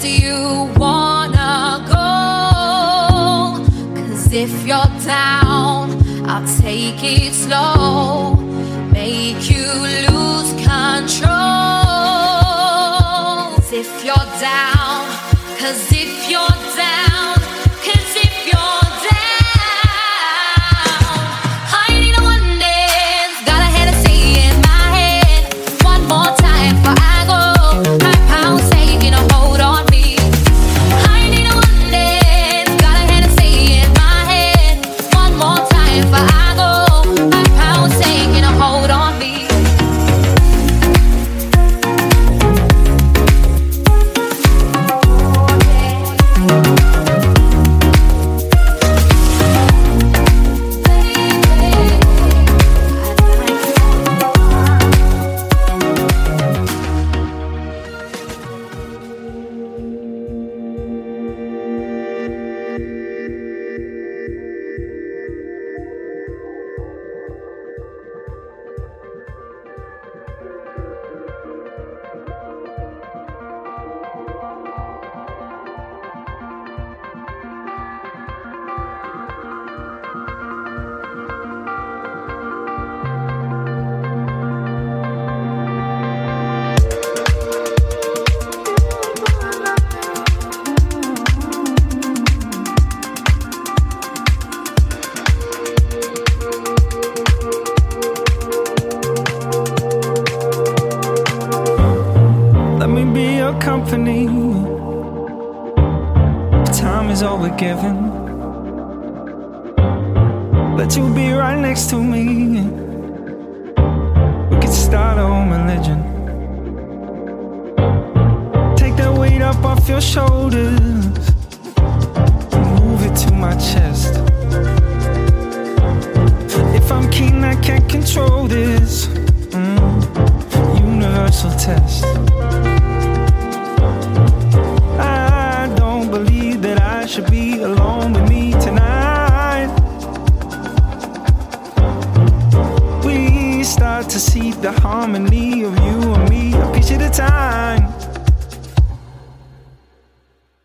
do you wanna go? Cause if you're down, I'll take it slow, make you lose. be alone with me tonight. We start to see the harmony of you and me, a piece at a time.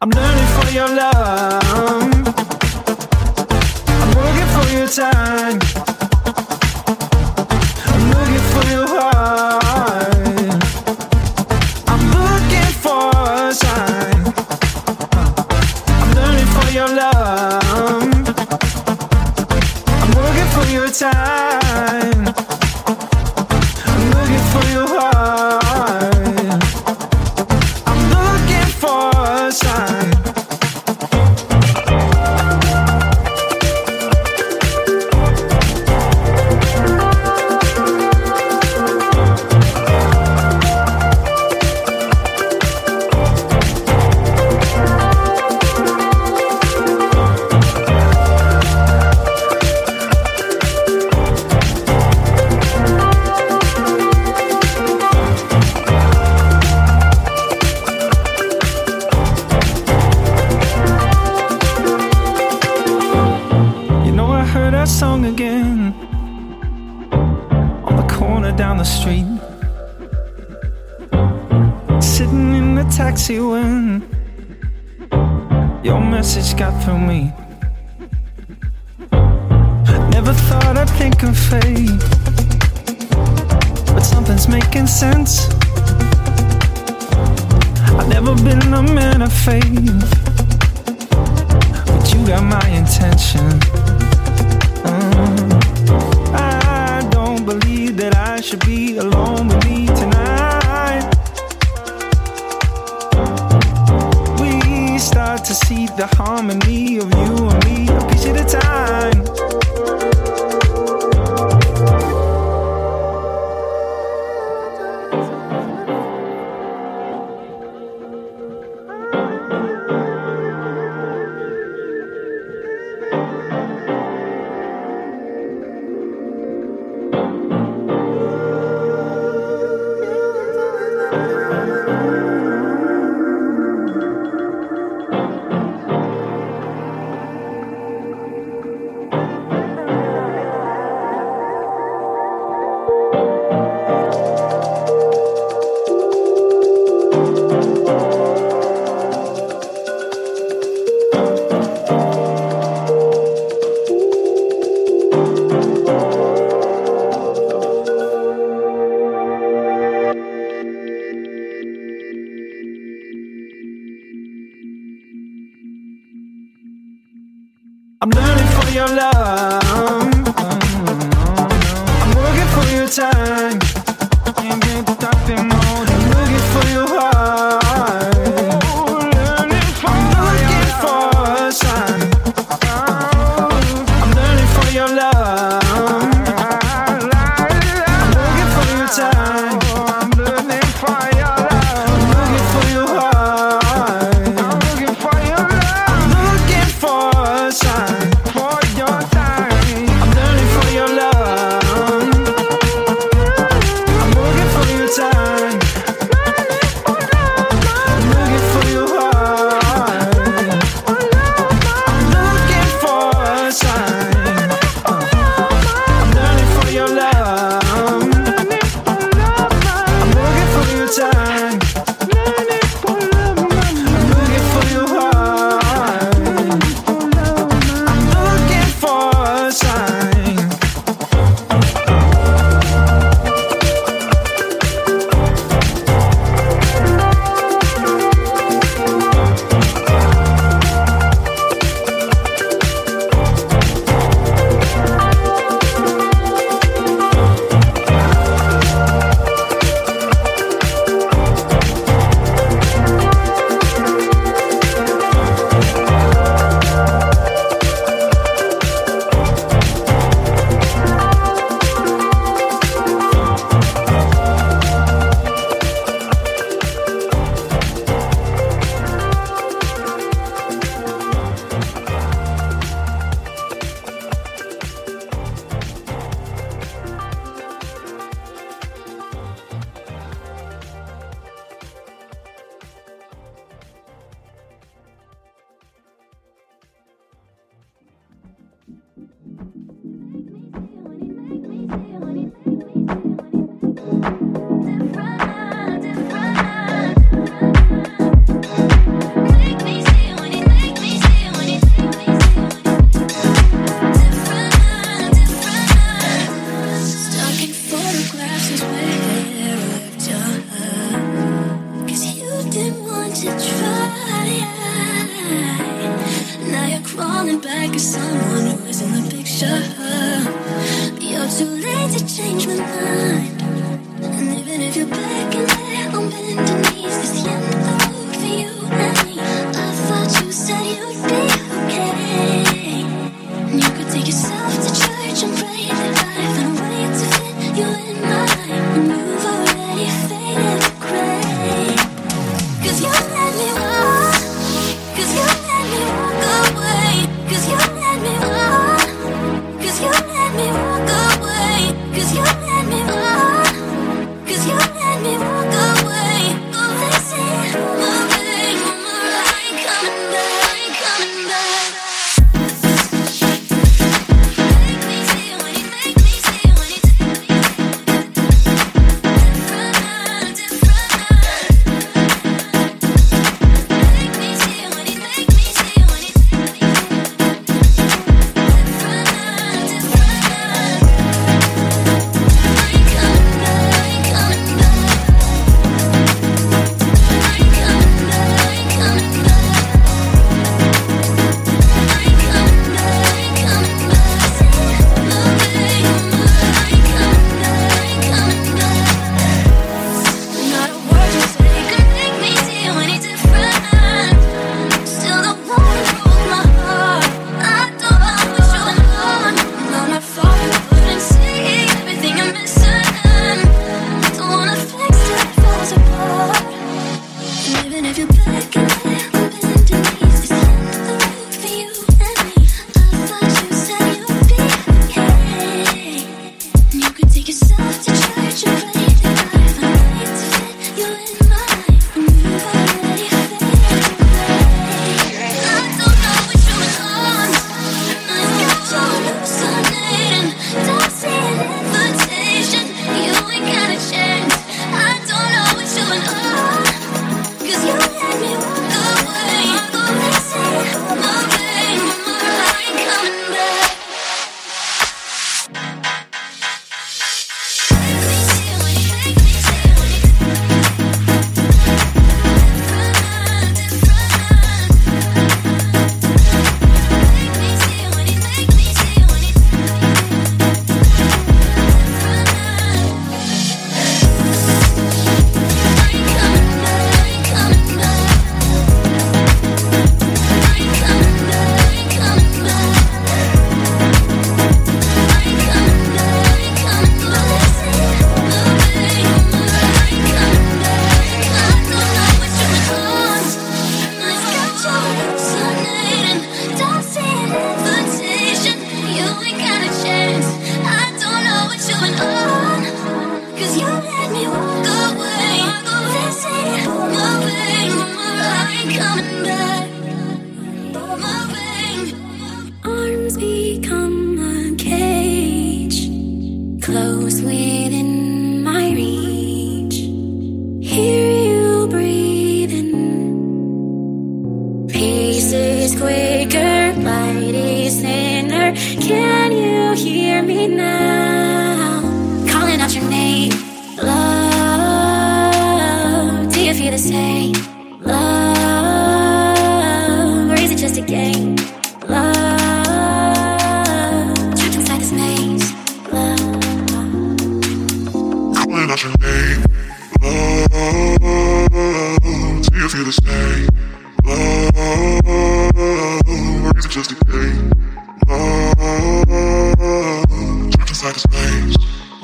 I'm learning for your love. I'm looking for your time. I'm looking for your heart. time. See when your message got through me. Never thought I'd think of fate, but something's making sense. I've never been a man of faith, but you got my intention. Mm. Uh-huh. I don't believe that I should be alone. to see the harmony of you and me, a piece at a time. have you back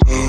me.